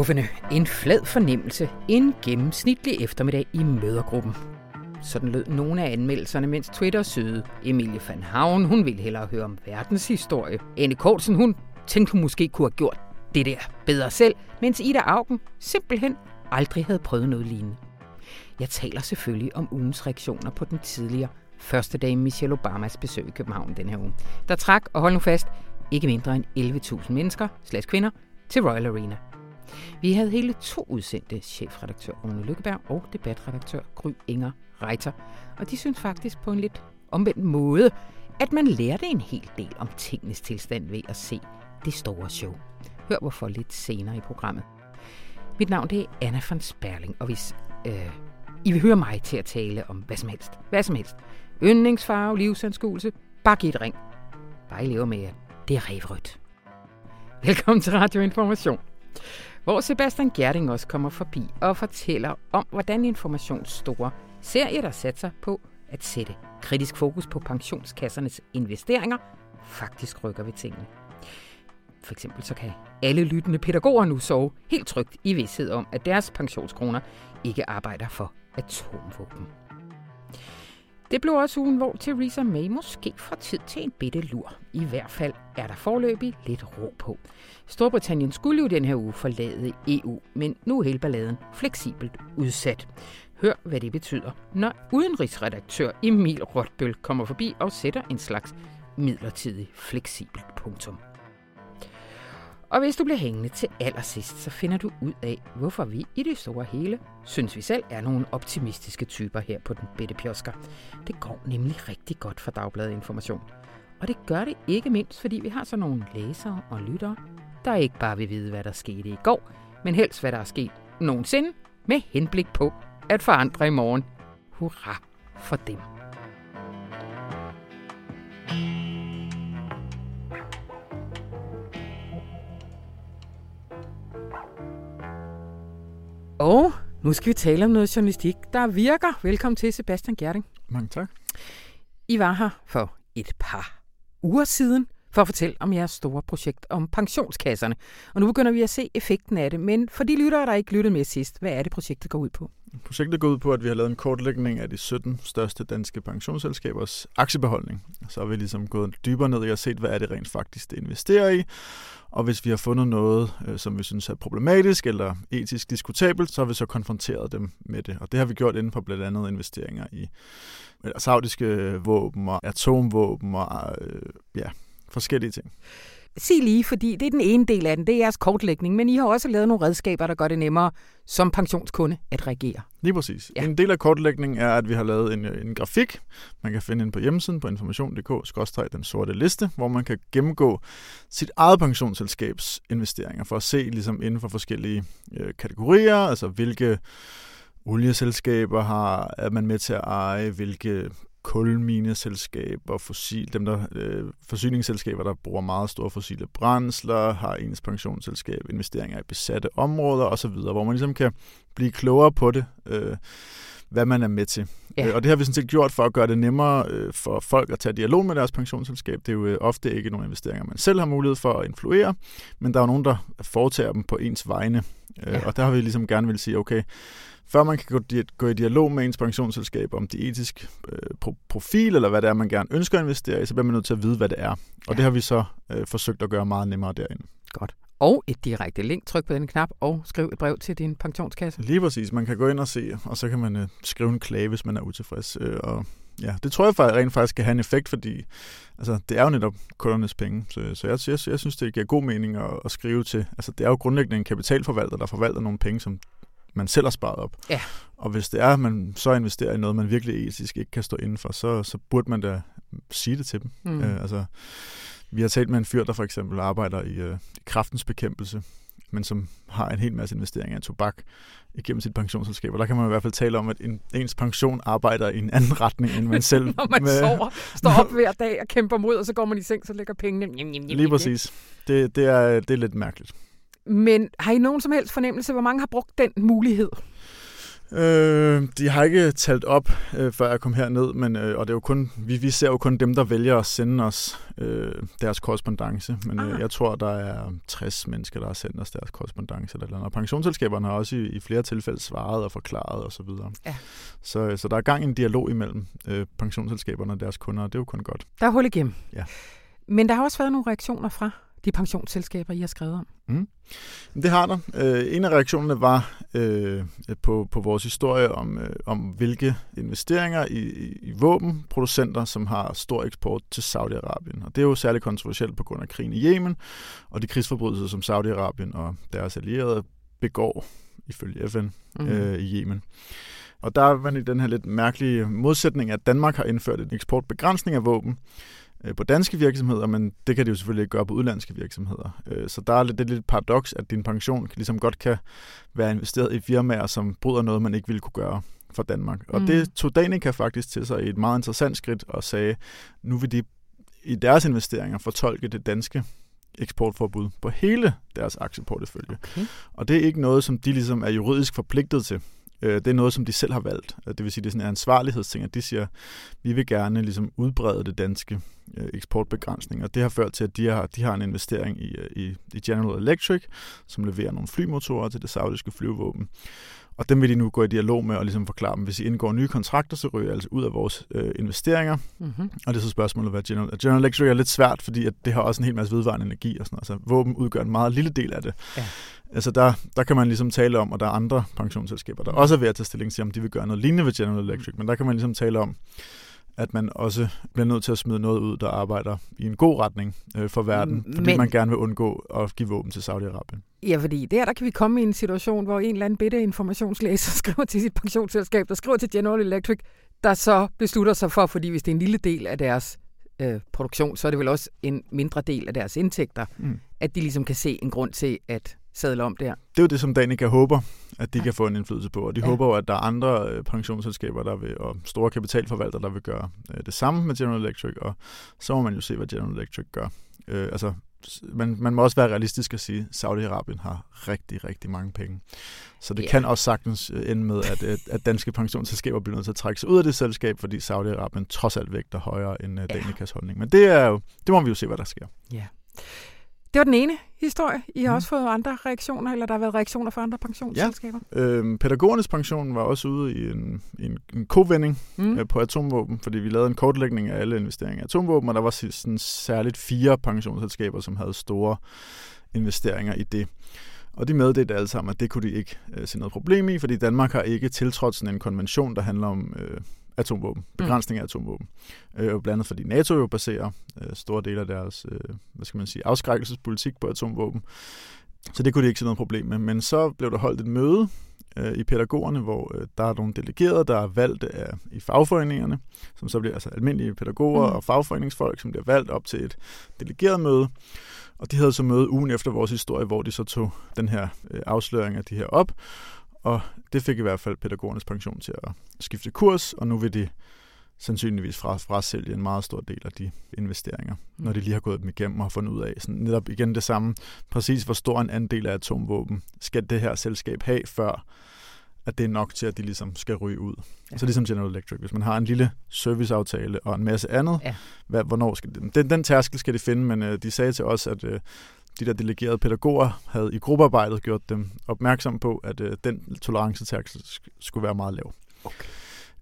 Skuffende. En flad fornemmelse. En gennemsnitlig eftermiddag i mødergruppen. Sådan lød nogle af anmeldelserne, mens Twitter søde. Emilie van Havn, hun ville hellere høre om verdenshistorie. Anne Kortsen, hun tænkte, hun måske kunne have gjort det der bedre selv, mens Ida Augen simpelthen aldrig havde prøvet noget lignende. Jeg taler selvfølgelig om ugens reaktioner på den tidligere første dag Michelle Obamas besøg i København den her uge. Der trak, og hold nu fast, ikke mindre end 11.000 mennesker, slags kvinder, til Royal Arena. Vi havde hele to udsendte chefredaktør Rune Lykkeberg og debatredaktør Gry Inger Reiter. Og de synes faktisk på en lidt omvendt måde, at man lærte en hel del om tingenes tilstand ved at se det store show. Hør hvorfor lidt senere i programmet. Mit navn det er Anna von Sperling, og hvis øh, I vil høre mig til at tale om hvad som helst, hvad som helst, yndlingsfarve, livsanskuelse, bare giv et ring. Bare I lever med, jer. det er revrødt. Velkommen til Radio Information hvor Sebastian Gerding også kommer forbi og fortæller om, hvordan Informations store serie, der satser på at sætte kritisk fokus på pensionskassernes investeringer, faktisk rykker ved tingene. For eksempel så kan alle lyttende pædagoger nu sove helt trygt i vidshed om, at deres pensionskroner ikke arbejder for atomvåben. Det blev også ugen, hvor Theresa May måske får tid til en bitte lur. I hvert fald er der forløbig lidt ro på. Storbritannien skulle jo den her uge forlade EU, men nu er hele balladen fleksibelt udsat. Hør, hvad det betyder, når udenrigsredaktør Emil Rotbøl kommer forbi og sætter en slags midlertidig fleksibelt punktum. Og hvis du bliver hængende til allersidst, så finder du ud af, hvorfor vi i det store hele synes vi selv er nogle optimistiske typer her på den bitte pjosker. Det går nemlig rigtig godt for Dagbladet Information. Og det gør det ikke mindst, fordi vi har så nogle læsere og lyttere, der ikke bare vil vide, hvad der skete i går, men helst hvad der er sket nogensinde, med henblik på at forandre i morgen. Hurra for dem. Og nu skal vi tale om noget journalistik, der virker. Velkommen til, Sebastian Gerding. Mange tak. I var her for et par uger siden for at fortælle om jeres store projekt om pensionskasserne. Og nu begynder vi at se effekten af det. Men for de lyttere, der ikke lyttede med sidst, hvad er det, projektet går ud på? Projektet går ud på, at vi har lavet en kortlægning af de 17 største danske pensionsselskabers aktiebeholdning. Så har vi ligesom gået dybere ned i og set, hvad er det rent faktisk, det investerer i. Og hvis vi har fundet noget, øh, som vi synes er problematisk eller etisk diskutabelt, så har vi så konfronteret dem med det. Og det har vi gjort inden for blandt andet investeringer i saudiske våben og atomvåben og øh, ja, forskellige ting. Sig lige, fordi det er den ene del af den, det er jeres kortlægning, men I har også lavet nogle redskaber, der gør det nemmere som pensionskunde at reagere. Lige præcis. Ja. En del af kortlægningen er, at vi har lavet en, en grafik, man kan finde ind på hjemmesiden på information.dk, den sorte liste, hvor man kan gennemgå sit eget pensionsselskabs investeringer for at se ligesom inden for forskellige øh, kategorier, altså hvilke olieselskaber har, er man med til at eje, hvilke kulmineselskaber, fossil, dem der, øh, forsyningsselskaber, der bruger meget store fossile brændsler, har ens pensionsselskab, investeringer i besatte områder osv., hvor man ligesom kan blive klogere på det, øh, hvad man er med til. Ja. Øh, og det har vi sådan set gjort for at gøre det nemmere øh, for folk at tage dialog med deres pensionsselskab. Det er jo øh, ofte ikke nogle investeringer, man selv har mulighed for at influere, men der er jo nogen, der foretager dem på ens vegne. Ja. Og der har vi ligesom gerne vil sige, okay, før man kan gå i dialog med ens pensionsselskab om det etiske øh, profil, eller hvad det er, man gerne ønsker at investere i, så bliver man nødt til at vide, hvad det er. Og ja. det har vi så øh, forsøgt at gøre meget nemmere derinde. Godt. Og et direkte link. Tryk på den knap og skriv et brev til din pensionskasse. Lige præcis. Man kan gå ind og se, og så kan man øh, skrive en klage, hvis man er utilfreds. Øh, og ja, det tror jeg faktisk, rent faktisk kan have en effekt, fordi altså, det er jo netop kundernes penge. Så, så jeg, jeg, jeg synes, det giver god mening at, at skrive til. Altså, det er jo grundlæggende en kapitalforvalter, der forvalter nogle penge, som man selv har sparet op. Ja. Og hvis det er, at man så investerer i noget, man virkelig etisk ikke kan stå inden for, så, så burde man da sige det til dem. Mm. Øh, altså, vi har talt med en fyr, der for eksempel arbejder i, øh, i kraftens bekæmpelse, men som har en hel masse investeringer i tobak igennem sit pensionsselskab. Og der kan man i hvert fald tale om, at en, ens pension arbejder i en anden retning, end man selv... Når man med... sover, står op hver dag og kæmper mod, og så går man i seng, så lægger pengene... Lige præcis. Det, det, er, det er lidt mærkeligt. Men har I nogen som helst fornemmelse, hvor mange har brugt den mulighed? Øh, de har ikke talt op, øh, før jeg kom herned, men, øh, og det er jo kun, vi, vi ser jo kun dem, der vælger at sende os øh, deres korrespondence. Men øh, Ah. jeg tror, der er 60 mennesker, der har sendt os deres korrespondence. Eller, eller andet. og pensionsselskaberne har også i, i flere tilfælde svaret og forklaret osv. Så, Ja. så, så der er gang i en dialog imellem øh, pensionsselskaberne og deres kunder, og det er jo kun godt. Der er hul igennem. Ja. Men der har også været nogle reaktioner fra de pensionsselskaber, I har skrevet om. Det har der. Øh, en af reaktionerne var øh, på, på vores historie om, øh, om hvilke investeringer i, i, i våbenproducenter, som har stor eksport til Saudi-Arabien. Og det er jo særligt kontroversielt på grund af krigen i Yemen, og de krigsforbrydelser, som Saudi-Arabien og deres allierede begår, ifølge FN, Mm. øh, i Yemen. Og der er man i den her lidt mærkelige modsætning, at Danmark har indført en eksportbegrænsning af våben på danske virksomheder, men det kan de jo selvfølgelig ikke gøre på udlandske virksomheder. Øh, Så der er lidt, det er lidt paradoks, at din pension ligesom godt kan være investeret i firmaer, som bryder noget, man ikke ville kunne gøre for Danmark. Og Mm. det tog Danica faktisk til sig i et meget interessant skridt og sagde, nu vil de i deres investeringer fortolke det danske eksportforbud på hele deres aktieportefølje. Okay. Og det er ikke noget, som de ligesom er juridisk forpligtet til. Øh, Det er noget, som de selv har valgt. Øh, Det vil sige, det er sådan en ansvarlighedsting, at de siger, vi vil gerne ligesom udbrede det danske øh, eksportbegrænsning. Og det har ført til, at de har, de har en investering i, øh, i, i General Electric, som leverer nogle flymotorer til det saudiske flyvåben. Og dem vil de nu gå i dialog med og ligesom forklare dem, hvis I indgår nye kontrakter, så ryger I altså ud af vores øh, investeringer. Mm-hmm. Og det er så spørgsmålet, hvad General, General Electric er lidt svært, fordi at det har også en hel masse vedvarende energi og sådan noget. Altså våben udgør en meget lille del af det. Ja. Altså der, der kan man ligesom tale om, og der er andre pensionsselskaber, der også er ved at tage stilling til, om de vil gøre noget lignende ved General Electric. Men der kan man ligesom tale om, at man også bliver nødt til at smide noget ud, der arbejder i en god retning øh, for verden, fordi Men- man gerne vil undgå at give våben til Saudi-Arabien. Ja, fordi der, der kan vi komme i en situation, hvor en eller anden bitte informationslæser skriver til sit pensionsselskab, der skriver til General Electric, der så beslutter sig for, fordi hvis det er en lille del af deres øh, produktion, så er det vel også en mindre del af deres indtægter, Mm. at de ligesom kan se en grund til at sadle om der. Det er jo det, som Danica håber, at de Ja. kan få en indflydelse på. Og de Ja. håber jo, at der er andre øh, pensionsselskaber der vil, og store kapitalforvaltere, der vil gøre øh, det samme med General Electric. Og så må man jo se, hvad General Electric gør. Øh, altså, man, man må også være realistisk og sige, at Saudi-Arabien har rigtig, rigtig mange penge. Så det Ja. kan også sagtens øh, ende med, at, at, at danske pensionsselskaber bliver nødt til at trække sig ud af det selskab, fordi Saudi-Arabien trods alt vægter højere end Ja. Danicas holdning. Men det er jo, det må vi jo se, hvad der sker. Det var den ene historie. I har Mhm. også fået andre reaktioner, eller der har været reaktioner fra andre pensionsselskaber? Øhm, pædagogernes pension var også ude i en, en, en kovending Mm. øh, på atomvåben, fordi vi lavede en kortlægning af alle investeringer i atomvåben, og der var sådan særligt fire pensionsselskaber, som havde store investeringer i det. Og de meddelte alle sammen, at det kunne de ikke øh, se noget problem i, fordi Danmark har ikke tiltrådt sådan en konvention, der handler om øh, atomvåben, begrænsning af atomvåben. Øh, blandt andet fordi NATO jo baserer øh, store dele af deres, øh, hvad skal man sige, afskrækkelsespolitik på atomvåben. Så det kunne de ikke se noget problem med. Men så blev der holdt et møde øh, i pædagogerne, hvor øh, der er nogle delegerede, der er valgt af, i fagforeningerne, som så bliver altså almindelige pædagoger Mhm. og fagforeningsfolk, som bliver valgt op til et delegeret møde. Og de havde så møde ugen efter vores historie, hvor de så tog den her øh, afsløring af de her op. Og det fik i hvert fald pædagogernes pension til at skifte kurs, og nu vil de sandsynligvis fra, frasælge en meget stor del af de investeringer, mm. når de lige har gået dem igennem og har fundet ud af sådan netop igen det samme, præcis hvor stor en andel af atomvåben skal det her selskab have, før at det er nok til, at de ligesom skal ryge ud. Ja. Så ligesom General Electric, hvis man har en lille serviceaftale og en masse andet, Ja. hvad, hvornår skal det, den, den tærskel skal de finde, men øh, de sagde til os, at øh, de der delegerede pædagoger havde i gruppearbejdet gjort dem opmærksom på, at øh, den tolerancetærskel sk- skulle være meget lav.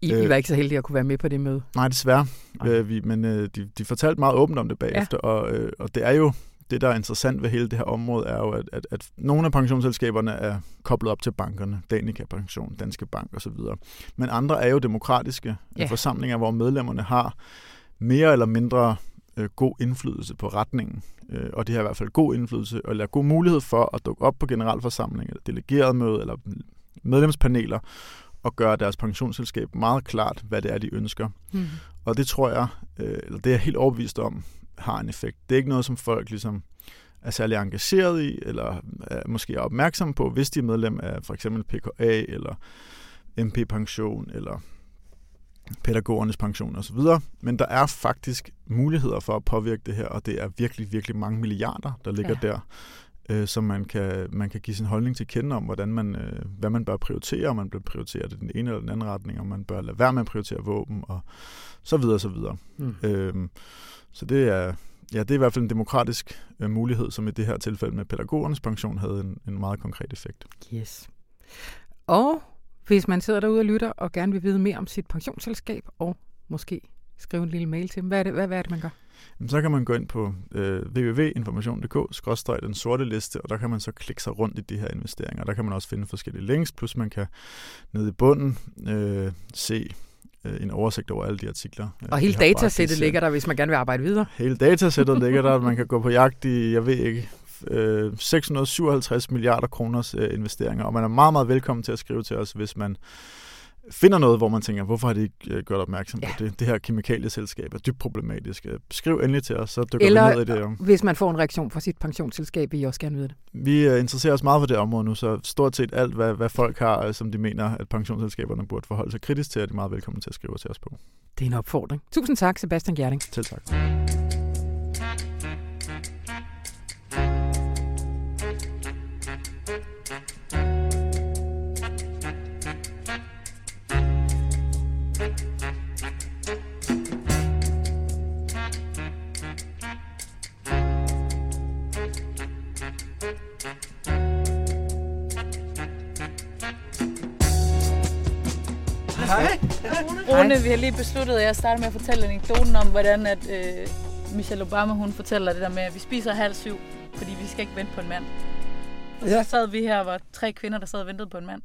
I, I Øh. var ikke så heldige at kunne være med på det møde. Nej, desværre. Nej. Øh, vi, men øh, de, de fortalte meget åbent om det bagefter, ja. og, øh, og det er jo det, der er interessant ved hele det her område, er jo, at, at, at nogle af pensionsselskaberne er koblet op til bankerne, Danica Pension, Danske Bank osv. Men andre er jo demokratiske ja. forsamlinger, hvor medlemmerne har mere eller mindre øh, god indflydelse på retningen. Øh, og de har i hvert fald god indflydelse, eller god mulighed for at dukke op på generalforsamling, eller delegeret møde, eller medlemspaneler, og gøre deres pensionsselskab meget klart, hvad det er, de ønsker. Mm. Og det tror jeg, øh, eller det er jeg helt overbevist om, har en effekt. Det er ikke noget, som folk ligesom er særlig engageret i, eller er måske er opmærksomme på, hvis de er medlem af for eksempel PKA, eller MP-pension, eller pædagogernes pension osv. Men der er faktisk muligheder for at påvirke det her, og det er virkelig, virkelig mange milliarder, der ligger Ja. der. øh, så man kan, man kan give sin holdning til kende om, hvordan man, øh, hvad man bør prioritere, om man bør prioritere det den ene eller den anden retning, om man bør lade være med at prioritere våben, og så videre, så videre. Mm. Øhm, så det er, ja, det er i hvert fald en demokratisk øh, mulighed, som i det her tilfælde med pædagogernes pension havde en, en meget konkret effekt. Yes. Og hvis man sidder derude og lytter og gerne vil vide mere om sit pensionsselskab, og måske skrive en lille mail til dem, hvad er det, hvad, hvad er det man gør? så kan man gå ind på øh, www.information.dk, den sorte liste, og der kan man så klikke sig rundt i de her investeringer. Der kan man også finde forskellige links, plus man kan nede i bunden øh, se øh, en oversigt over alle de artikler. Og hele datasættet ligger der, hvis man gerne vil arbejde videre? Hele datasættet ligger der, man kan gå på jagt i, jeg ved ikke, 657 øh, milliarder kroners øh, investeringer, og man er meget, meget velkommen til at skrive til os, hvis man finder noget, hvor man tænker, hvorfor har de ikke øh, gjort opmærksom ja. på det? Det her kemikalieselskab er dybt problematisk. Skriv endelig til os, så dykker Eller, vi ned i det. hvis man får en reaktion fra sit pensionsselskab, vil I også gerne vide det. Vi interesserer os meget for det område nu, så stort set alt, hvad, hvad folk har, som de mener, at pensionsselskaberne burde forholde sig kritisk til, er de meget velkommen til at skrive til os på. Det er en opfordring. Tusind tak, Sebastian Gjerding. Til tak. Rune, vi har lige besluttet, at jeg starter med at fortælle anekdoten om, hvordan at, øh, Michelle Obama hun fortæller det der med, at vi spiser halv syv, fordi vi skal ikke vente på en mand. Og ja. så sad vi her, var tre kvinder, der sad og ventede på en mand.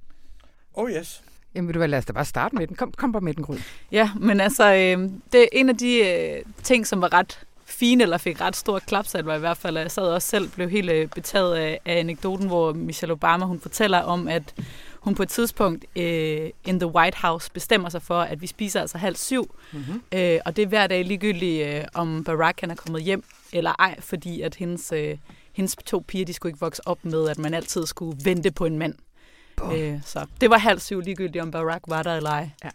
Oh yes. Jamen vil du være, lad os da bare starte med den. Kom, kom bare med den, Gry. Ja, men altså, øh, det er en af de øh, ting, som var ret fine, eller fik ret stor klapsat, var i hvert fald, at jeg sad også selv blev helt øh, betaget af, af anekdoten, hvor Michelle Obama, hun fortæller om, at hun på et tidspunkt øh, in the White House bestemmer sig for, at vi spiser altså halv syv. Mm-hmm. Øh, og det er hver dag ligegyldigt, øh, om Barack han er kommet hjem eller ej, fordi at hendes, øh, hendes to piger, de skulle ikke vokse op med, at man altid skulle vente på en mand. Øh, så det var halv syv ligegyldigt, om Barack var der eller ej. Ja.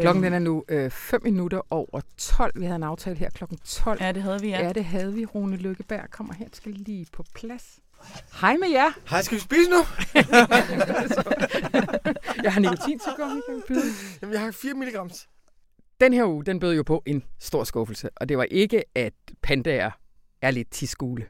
Klokken den er nu 5 øh, minutter over 12. Vi havde en aftale her klokken 12. Ja, det havde vi, ja. Ja, det havde vi. Rune Lykkeberg kommer her, skal lige på plads. Hej med jer. Hej, skal vi spise nu? jeg har nikotin til at byde. Jamen, jeg har 4 mg. Den her uge, den bød jo på en stor skuffelse, og det var ikke, at pandaer er lidt tiskule.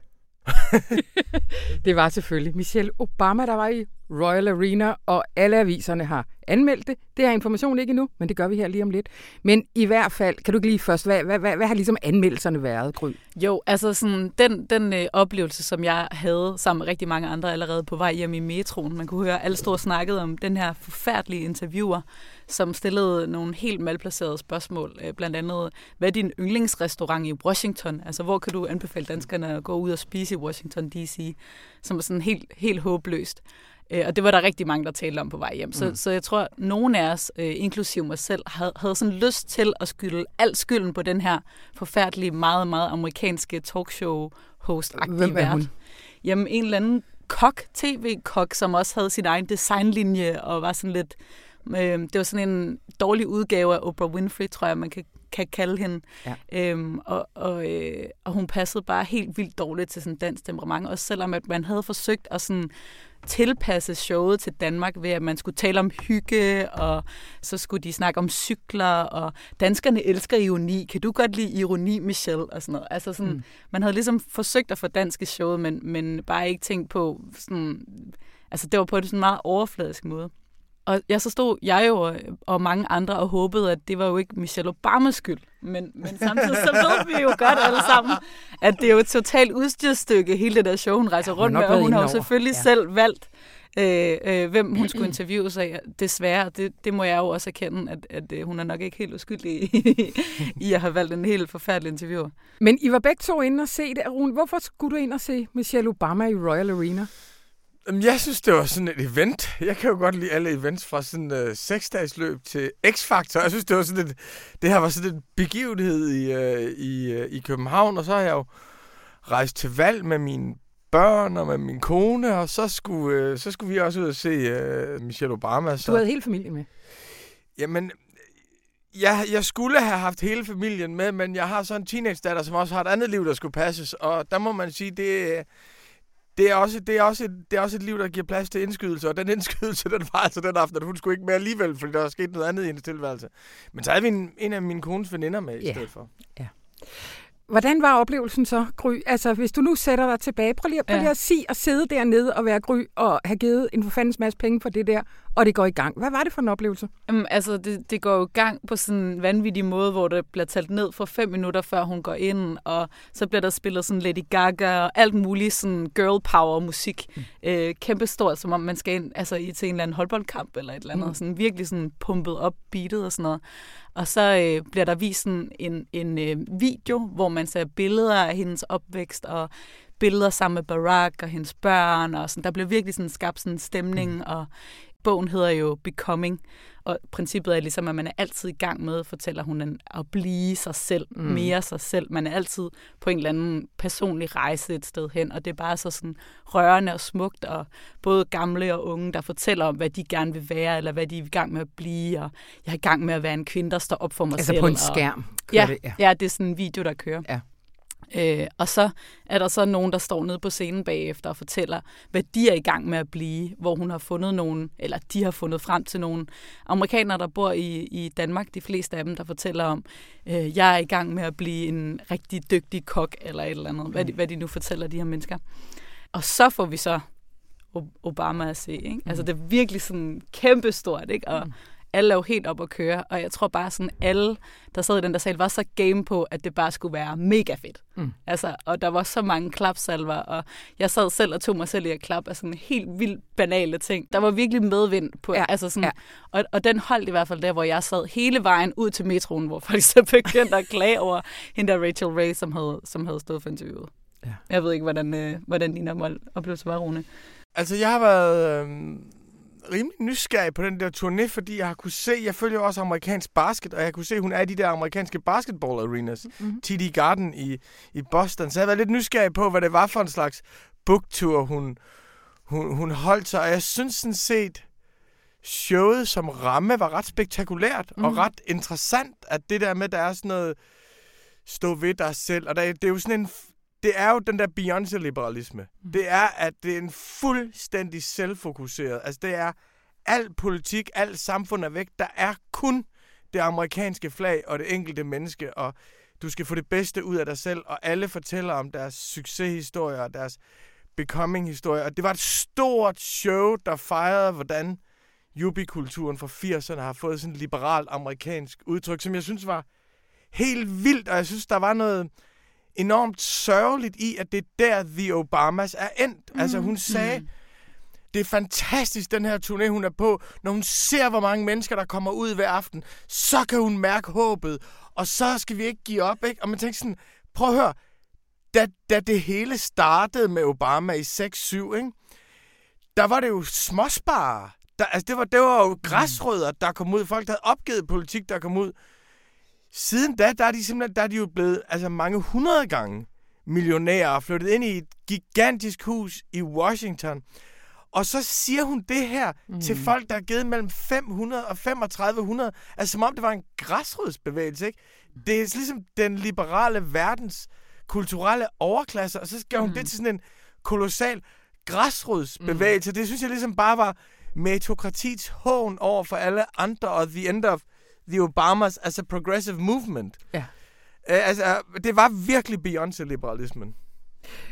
det var selvfølgelig Michelle Obama, der var i Royal Arena, og alle aviserne har anmeldt det. Det har information ikke endnu, men det gør vi her lige om lidt. Men i hvert fald, kan du ikke lige først, hvad, hvad, hvad, hvad har ligesom anmeldelserne været, Gry? Jo, altså sådan, den, den øh, oplevelse, som jeg havde sammen med rigtig mange andre allerede på vej hjem i metroen, man kunne høre alle store snakket om den her forfærdelige interviewer, som stillede nogle helt malplacerede spørgsmål. Øh, blandt andet, hvad er din yndlingsrestaurant i Washington? Altså, hvor kan du anbefale danskerne at gå ud og spise i Washington D.C., som var sådan helt, helt håbløst. Øh, og det var der rigtig mange, der talte om på vej hjem. Så, mm. så jeg tror, at nogen af os, øh, inklusive mig selv, havde, havde sådan lyst til at skylde al skylden på den her forfærdelige, meget, meget amerikanske talkshow host Hvem er hun? Jamen, en eller anden kok, tv-kok, som også havde sin egen designlinje og var sådan lidt... Øh, det var sådan en dårlig udgave af Oprah Winfrey, tror jeg, man kan kan kalde hende. Ja. Øhm, og, og, øh, og hun passede bare helt vildt dårligt til sådan dansk temperament, også selvom at man havde forsøgt at sådan tilpasse showet til Danmark ved, at man skulle tale om hygge, og så skulle de snakke om cykler, og danskerne elsker ironi. Kan du godt lide ironi, Michelle? Og sådan noget. Altså sådan, mm. Man havde ligesom forsøgt at få danske showet, men, men bare ikke tænkt på sådan... Altså, det var på en sådan meget overfladisk måde. Og jeg så stod jeg jo og mange andre og håbede, at det var jo ikke Michelle Obamas skyld. Men, men samtidig så ved vi jo godt alle sammen, at det er jo et totalt udstyrstykke, hele det der show, hun rejser ja, rundt med. Og hun har jo selvfølgelig ja. selv valgt, øh, øh, hvem hun skulle interviewe sig. Desværre, det, det må jeg jo også erkende, at, at øh, hun er nok ikke helt uskyldig i, i at have valgt en helt forfærdelig interview. Men I var begge to inde og se det. Rune, hvorfor skulle du ind og se Michelle Obama i Royal Arena? Jamen, jeg synes, det var sådan et event. Jeg kan jo godt lide alle events fra sådan uh, seks løb til X-Factor. Jeg synes, det var sådan et, det her var sådan en begivenhed i, uh, i, uh, i København, og så har jeg jo rejst til valg med mine børn og med min kone, og så skulle, uh, så skulle vi også ud og se uh, Michelle Obama. Så. Du havde hele familien med? Jamen, jeg, jeg skulle have haft hele familien med, men jeg har så en teenage-datter, som også har et andet liv, der skulle passes, og der må man sige, det det er, også, det, er også et, det er også et liv, der giver plads til indskydelse, og den indskydelse, den var altså den aften, at hun skulle ikke med alligevel, fordi der var sket noget andet i hendes tilværelse. Men så havde vi en, en af mine kones veninder med i Ja. stedet for. Hvordan var oplevelsen så, Gry? Altså, hvis du nu sætter dig tilbage, prøv lige, prøv Ja. lige at sige at sidde dernede og være Gry og have givet en forfandens masse penge for det der, og det går i gang. Hvad var det for en oplevelse? Jamen, altså, det, det går jo i gang på sådan en vanvittig måde, hvor det bliver talt ned for fem minutter, før hun går ind, og så bliver der spillet sådan Lady Gaga og alt muligt sådan girl power musik. Mm. Øh, kæmpestort, som om man skal ind altså, i til en eller anden håndboldkamp eller et eller andet. Mm. Sådan virkelig sådan pumpet op beatet og sådan noget. Og så øh, bliver der vist sådan en, en øh, video, hvor man ser billeder af hendes opvækst og billeder sammen med Barack og hendes børn. Og sådan. Der bliver virkelig sådan skabt sådan en stemning, mm. og bogen hedder jo Becoming, og princippet er ligesom, at man er altid i gang med, fortæller hun, at blive sig selv, mm. mere sig selv. Man er altid på en eller anden personlig rejse et sted hen, og det er bare så sådan rørende og smukt, og både gamle og unge, der fortæller om, hvad de gerne vil være, eller hvad de er i gang med at blive, og jeg er i gang med at være en kvinde, der står op for mig Altså selv. på en og- skærm. kører Ja, det, ja. ja, det er sådan en video, der kører. Ja. Øh, og så er der så nogen, der står nede på scenen bagefter og fortæller, hvad de er i gang med at blive, hvor hun har fundet nogen, eller de har fundet frem til nogle amerikanere, der bor i, i Danmark, de fleste af dem, der fortæller om, øh, jeg er i gang med at blive en rigtig dygtig kok, eller et eller andet, hvad de, hvad de nu fortæller, de her mennesker. Og så får vi så Obama at se, ikke? Altså det er virkelig sådan kæmpestort, ikke? Og alle er jo helt op at køre, og jeg tror bare sådan, alle, der sad i den der sal, var så game på, at det bare skulle være mega fedt. Mm. Altså, og der var så mange klapsalver, og jeg sad selv og tog mig selv i at klappe af sådan helt vildt banale ting. Der var virkelig medvind på, Ja, altså sådan, ja. ja. og, og den holdt i hvert fald der, hvor jeg sad hele vejen ud til metroen, hvor folk så begyndte at klage over hende der Rachel Ray, som havde, som havde stået for interviewet. Ja. Jeg ved ikke, hvordan, øh, hvordan din oplevelse var, Rune. Altså, jeg har været øh, rimelig nysgerrig på den der turné, fordi jeg har kunne se, jeg følger også amerikansk basket, og jeg kunne se, at hun er i de der amerikanske basketball arenas. Mhm. TD Garden i, i Boston. Så jeg været lidt nysgerrig på, hvad det var for en slags booktur, hun, hun, hun holdt sig. Og jeg synes sådan set, showet som ramme var ret spektakulært mm. og Mhm. ret interessant, at det der med, der er sådan noget stå ved dig selv. Og der, det er jo sådan en... Det er jo den der Beyoncé-liberalisme. Mm. Det er, at det er en fuldstændig selvfokuseret. Altså, det er al politik, alt samfund er væk. Der er kun det amerikanske flag og det enkelte menneske, og du skal få det bedste ud af dig selv, og alle fortæller om deres succeshistorier og deres becoming-historier. Og det var et stort show, der fejrede, hvordan yuppie-kulturen fra 80'erne har fået sådan et liberalt amerikansk udtryk, som jeg synes var helt vildt, og jeg synes, der var noget enormt sørgeligt i, at det er der, The Obamas er endt. Mm. Altså, hun sagde, det er fantastisk, den her turné, hun er på. Når hun ser, hvor mange mennesker, der kommer ud hver aften, så kan hun mærke håbet. Og så skal vi ikke give op, ikke? Og man tænker sådan, prøv at høre, da, da det hele startede med Obama i 6-7, ikke? der var det jo småsparer. Der, altså, det var, det var jo græsrødder, der kom ud. Folk, der havde opgivet politik, der kom ud. Siden da, der er de simpelthen der er de jo blevet altså, mange hundrede gange millionærer og flyttet ind i et gigantisk hus i Washington. Og så siger hun det her mm. til folk, der har givet mellem 500 og 3500. Altså som om det var en græsrodsbevægelse, ikke? Det er ligesom den liberale verdens kulturelle overklasse, og så skal hun det til sådan en kolossal græsrodsbevægelse. Mm. Det synes jeg ligesom bare var meritokratiets hån over for alle andre, og the end of the Obamas as a progressive movement. Ja. Uh, altså, det var virkelig Beyoncé-liberalismen.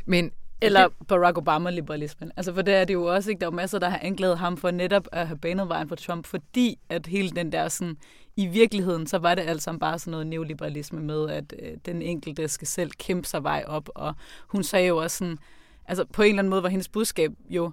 Men Eller Barack Obama-liberalismen. Altså, for det er det jo også, ikke? Der er jo masser, der har anklaget ham for netop at have banet vejen for Trump, fordi at hele den der sådan, i virkeligheden, så var det alt sammen bare sådan noget neoliberalisme med, at øh, den enkelte skal selv kæmpe sig vej op, og hun sagde jo også sådan, altså på en eller anden måde var hendes budskab jo,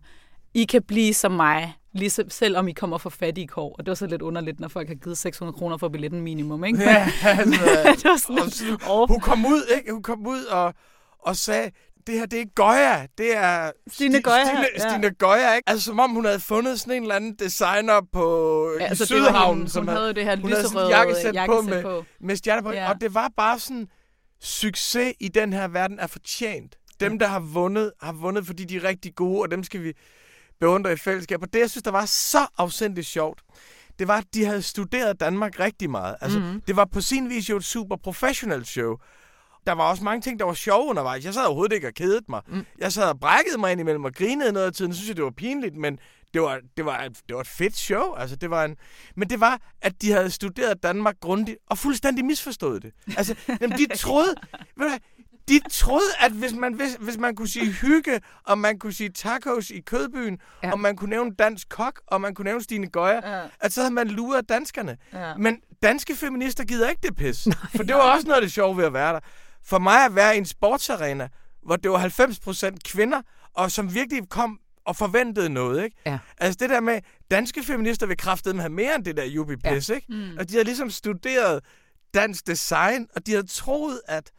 I kan blive som mig, ligesom, selvom I kommer for fattige kår. Og det var så lidt underligt, når folk har givet 600 kroner for billetten minimum, ikke? Ja, altså, det var sådan, sådan, Åh. hun kom ud, ikke? Hun kom ud og, og sagde, det her, det er Goya. Det er Stine Goya, Stine, ja. Stine Goya, ikke? Altså, som om hun havde fundet sådan en eller anden designer på Ja, ja, altså, Sydhavnen. hende. som Hun havde jo det her hun havde lyserøde jakkesæt, jakkesæt på med, på. med stjerner på. Ja. Og det var bare sådan, succes i den her verden er fortjent. Dem, der har vundet, har vundet, fordi de er rigtig gode, og dem skal vi beundre i fællesskab. Og det, jeg synes, der var så afsindigt sjovt, det var, at de havde studeret Danmark rigtig meget. Altså, Mhm. mm-hmm. det var på sin vis jo et super professionelt show. der var også mange ting, der var sjove undervejs. Jeg sad overhovedet ikke og kedede mig. Mm. Jeg sad og brækkede mig ind imellem og grinede noget af tiden. Jeg synes jeg, det var pinligt, men det var, det var, det var et fedt show. Altså, det var en, men det var, at de havde studeret Danmark grundigt og fuldstændig misforstået det. Altså, jamen, de troede... ved du, de troede, at hvis man, hvis, hvis man kunne sige hygge, og man kunne sige tacos i kødbyen, ja. og man kunne nævne dansk kok, og man kunne nævne Stine Gøjer, ja. at så havde man luret danskerne. Ja. Men danske feminister gider ikke det pis. Nej, for det var også noget af det sjove ved at være der. For mig at være i en sportsarena, hvor det var 90% kvinder, og som virkelig kom og forventede noget, ikke? Ja. Altså det der med, danske feminister vil kraftedeme have mere end det der jubi pis, ja. ikke? Mm. Og de har ligesom studeret dansk design, og de har troet, at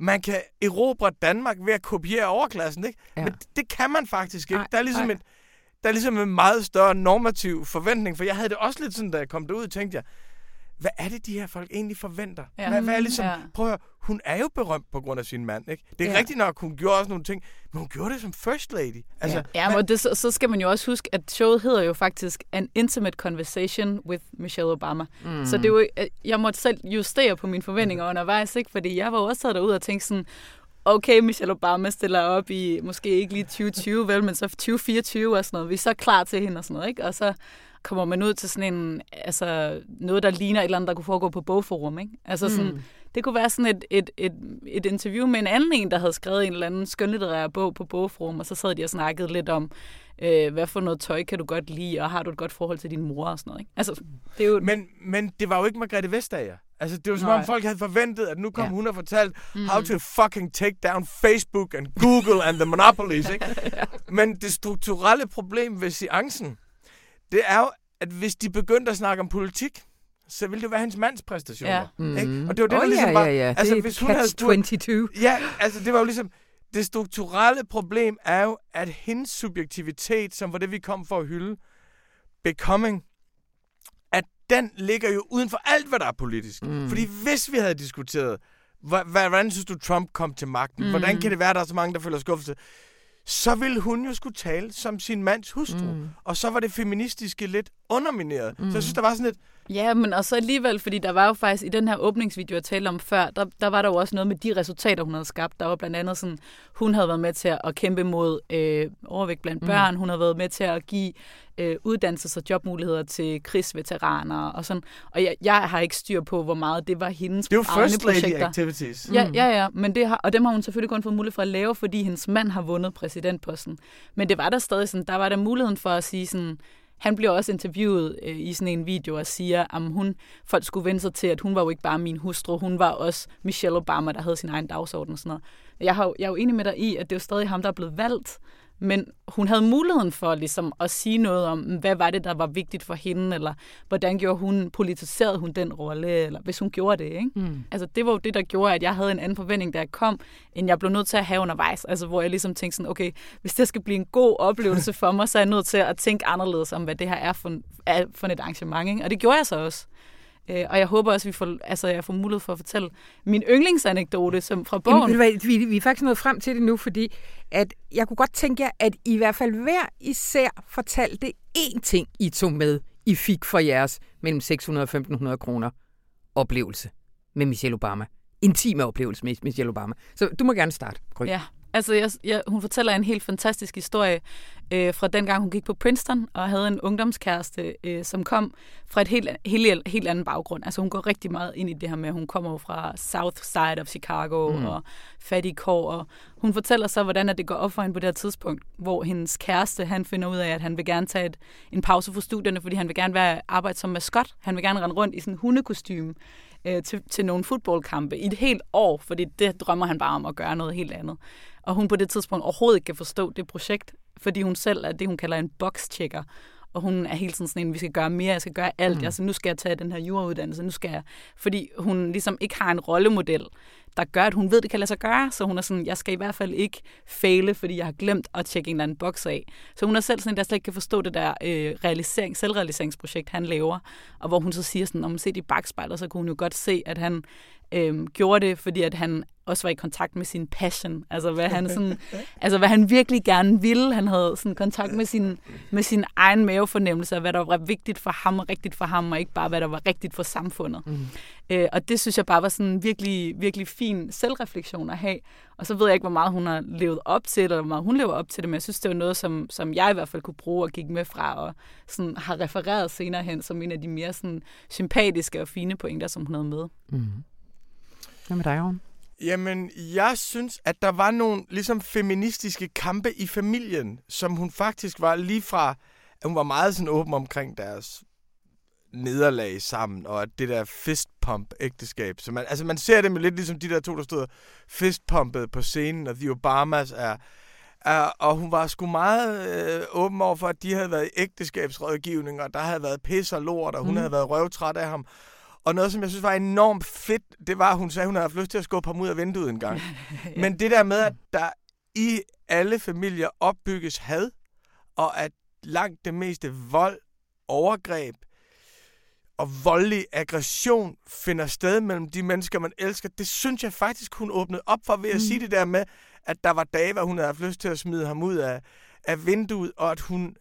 man kan erobre Danmark ved at kopiere overklassen, ikke? Ja. Men det kan man faktisk ikke. Ej, der er ligesom ej. en, der er ligesom en meget større normativ forventning, for jeg havde det også lidt sådan, da jeg kom derud, tænkte jeg, hvad er det, de her folk egentlig forventer? Ja. Hvad, hvad er ligesom, ja. prøv at høre, hun er jo berømt på grund af sin mand, ikke? Det er ja. rigtigt nok, hun gjorde også nogle ting, men hun gjorde det som first lady. Altså, ja, ja men det, så, så skal man jo også huske, at showet hedder jo faktisk An Intimate Conversation with Michelle Obama. Mm. Så det er jo, jeg måtte selv justere på mine forventninger mm. undervejs, ikke? Fordi jeg var også taget derud og tænkte sådan, okay, Michelle Obama stiller op i måske ikke lige 2020, vel, men så 2024 og sådan noget. Vi er så klar til hende og sådan noget, ikke? Og så kommer man ud til sådan en, altså noget, der ligner et eller andet, der kunne foregå på bogforum, ikke? Altså sådan, mm. det kunne være sådan et, et, et, et interview med en anden en, der havde skrevet en eller anden skønlitterær bog på bogforum, og så sad de og snakkede lidt om, øh, hvad for noget tøj kan du godt lide, og har du et godt forhold til din mor og sådan noget, ikke? Altså, det er jo... Men, men det var jo ikke Margrethe Vestager. Altså, det var som Nej. om folk havde forventet, at nu kom ja. hun og fortalt, mm. how to fucking take down Facebook and Google and the monopolies, ikke? Men det strukturelle problem ved seancen, det er jo, at hvis de begyndte at snakke om politik, så ville det være hans mands præstationer. Ja. Mm. Ikke? Og det var det, oh, der ligesom ja, var... Ja, ja. Altså, det hvis hun havde spurgt, 22. Ja, altså det var jo ligesom... Det strukturelle problem er jo, at hendes subjektivitet, som var det, vi kom for at hylde, becoming, at den ligger jo uden for alt, hvad der er politisk. Mm. Fordi hvis vi havde diskuteret, hvordan synes du, Trump kom til magten? Mm. Hvordan kan det være, at der er så mange, der føler skuffelse? Så ville hun jo skulle tale som sin mands hustru. Mm. Og så var det feministiske lidt undermineret. Mm. Så jeg mm. synes, der var sådan et... Ja, men og så alligevel, fordi der var jo faktisk i den her åbningsvideo, jeg talte om før, der, der var der jo også noget med de resultater, hun havde skabt. Der var blandt andet sådan, hun havde været med til at kæmpe mod øh, overvægt blandt mm. børn. Mm. Hun havde været med til at give øh, uddannelses- og jobmuligheder til krigsveteraner og sådan. Og jeg, jeg har ikke styr på, hvor meget det var hendes Det jo first lady projekter. activities. Ja, ja, ja. Men det har, og dem har hun selvfølgelig kun fået mulighed for at lave, fordi hendes mand har vundet præsidentposten. Men det var der stadig sådan, der var der muligheden for at sige sådan, han bliver også interviewet øh, i sådan en video og siger, at hun, folk skulle vende sig til, at hun var jo ikke bare min hustru, hun var også Michelle Obama, der havde sin egen dagsorden og sådan noget. Jeg, har, jeg er jo enig med dig i, at det er jo stadig ham, der er blevet valgt, men hun havde muligheden for ligesom at sige noget om, hvad var det, der var vigtigt for hende, eller hvordan gjorde hun, politiserede hun den rolle, eller hvis hun gjorde det. Ikke? Mm. Altså, det var jo det, der gjorde, at jeg havde en anden forventning, da jeg kom, end jeg blev nødt til at have undervejs. Altså, hvor jeg ligesom tænkte sådan, okay, hvis det skal blive en god oplevelse for mig, så er jeg nødt til at tænke anderledes om, hvad det her er for, er for et arrangement. Ikke? Og det gjorde jeg så også. Øh, og jeg håber også, at vi får, altså, jeg får mulighed for at fortælle min yndlingsanekdote som fra bogen. Jamen, vi, vi er faktisk nået frem til det nu, fordi at jeg kunne godt tænke jer, at I hvert fald hver især fortalte én ting, I tog med, I fik for jeres mellem 600 og 1500 kroner oplevelse med Michelle Obama. Intime oplevelse med Michelle Obama. Så du må gerne starte, Gry. Ja, Altså, jeg, jeg, hun fortæller en helt fantastisk historie øh, fra dengang, hun gik på Princeton og havde en ungdomskæreste, øh, som kom fra et helt, helt, helt anden baggrund. Altså, hun går rigtig meget ind i det her med, at hun kommer fra South Side of Chicago mm. og fattig kår. Og hun fortæller så, hvordan at det går op for hende på det her tidspunkt, hvor hendes kæreste, han finder ud af, at han vil gerne tage et, en pause fra studierne, fordi han vil gerne være arbejde som maskot. Han vil gerne rende rundt i sådan en hundekostyme øh, til, til nogle fodboldkampe i et helt år, fordi det drømmer han bare om at gøre noget helt andet. Og hun på det tidspunkt overhovedet ikke kan forstå det projekt, fordi hun selv er det, hun kalder en box-checker. Og hun er helt sådan sådan en, vi skal gøre mere, jeg skal gøre alt. Mm. Altså, nu skal jeg tage den her jurauddannelse, nu skal jeg... Fordi hun ligesom ikke har en rollemodel, der gør, at hun ved, det kan lade sig gøre. Så hun er sådan, jeg skal i hvert fald ikke fejle, fordi jeg har glemt at tjekke en eller anden boks af. Så hun er selv sådan, der slet ikke kan forstå det der øh, realisering, selvrealiseringsprojekt, han laver. Og hvor hun så siger sådan, om man ser i bagspejlet, så kunne hun jo godt se, at han øh, gjorde det, fordi at han også var i kontakt med sin passion, altså hvad han, sådan, altså, hvad han virkelig gerne ville. Han havde sådan kontakt med sin, med sin egen mavefornemmelse, og hvad der var vigtigt for ham og rigtigt for ham, og ikke bare, hvad der var rigtigt for samfundet. Mm. Øh, og det synes jeg bare var sådan en virkelig, virkelig fin selvreflektion at have. Og så ved jeg ikke, hvor meget hun har levet op til, eller hvor meget hun lever op til det, men jeg synes, det var noget, som, som jeg i hvert fald kunne bruge og gik med fra, og sådan har refereret senere hen som en af de mere sådan, sympatiske og fine pointer, som hun havde med. Mm. Hvad med dig, Aaron? Jamen, jeg synes, at der var nogle ligesom feministiske kampe i familien, som hun faktisk var lige fra, at hun var meget sådan åben omkring deres nederlag sammen, og at det der fistpump-ægteskab. Så man, altså man ser det med lidt ligesom de der to, der stod fistpumpet på scenen, og The Obamas er, er og hun var sgu meget øh, åben over for, at de havde været i ægteskabsrådgivning, og der havde været pis og lort, og hun mm. havde været røvtræt af ham. Og noget, som jeg synes var enormt fedt, det var, at hun sagde, at hun havde haft lyst til at skubbe ham ud af vinduet en gang. ja. Men det der med, at der i alle familier opbygges had, og at langt det meste vold, overgreb, og voldelig aggression finder sted mellem de mennesker, man elsker, det synes jeg faktisk, hun åbnede op for ved at mm. sige det der med, at der var dage, hvor hun havde haft lyst til at smide ham ud af, af vinduet, og at hun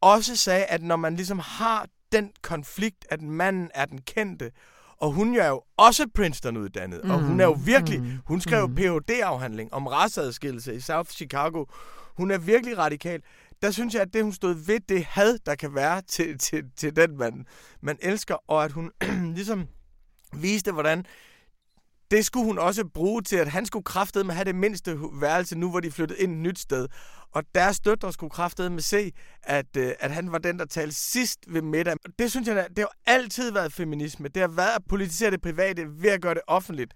også sagde, at når man ligesom har den konflikt, at manden er den kendte, og hun er jo også Princeton-uddannet, mm. og hun er jo virkelig, mm. hun skrev mm. Ph.D.-afhandling om raceadskillelse i South Chicago. Hun er virkelig radikal der synes jeg, at det, hun stod ved, det had, der kan være til, til, til den mand, man elsker, og at hun ligesom viste, hvordan det skulle hun også bruge til, at han skulle kraftede med at have det mindste værelse, nu hvor de flyttede ind et nyt sted. Og deres døtre skulle kraftede med se, at, øh, at han var den, der talte sidst ved middag. Det synes jeg, det har altid været feminisme. Det har været at politisere det private ved at gøre det offentligt.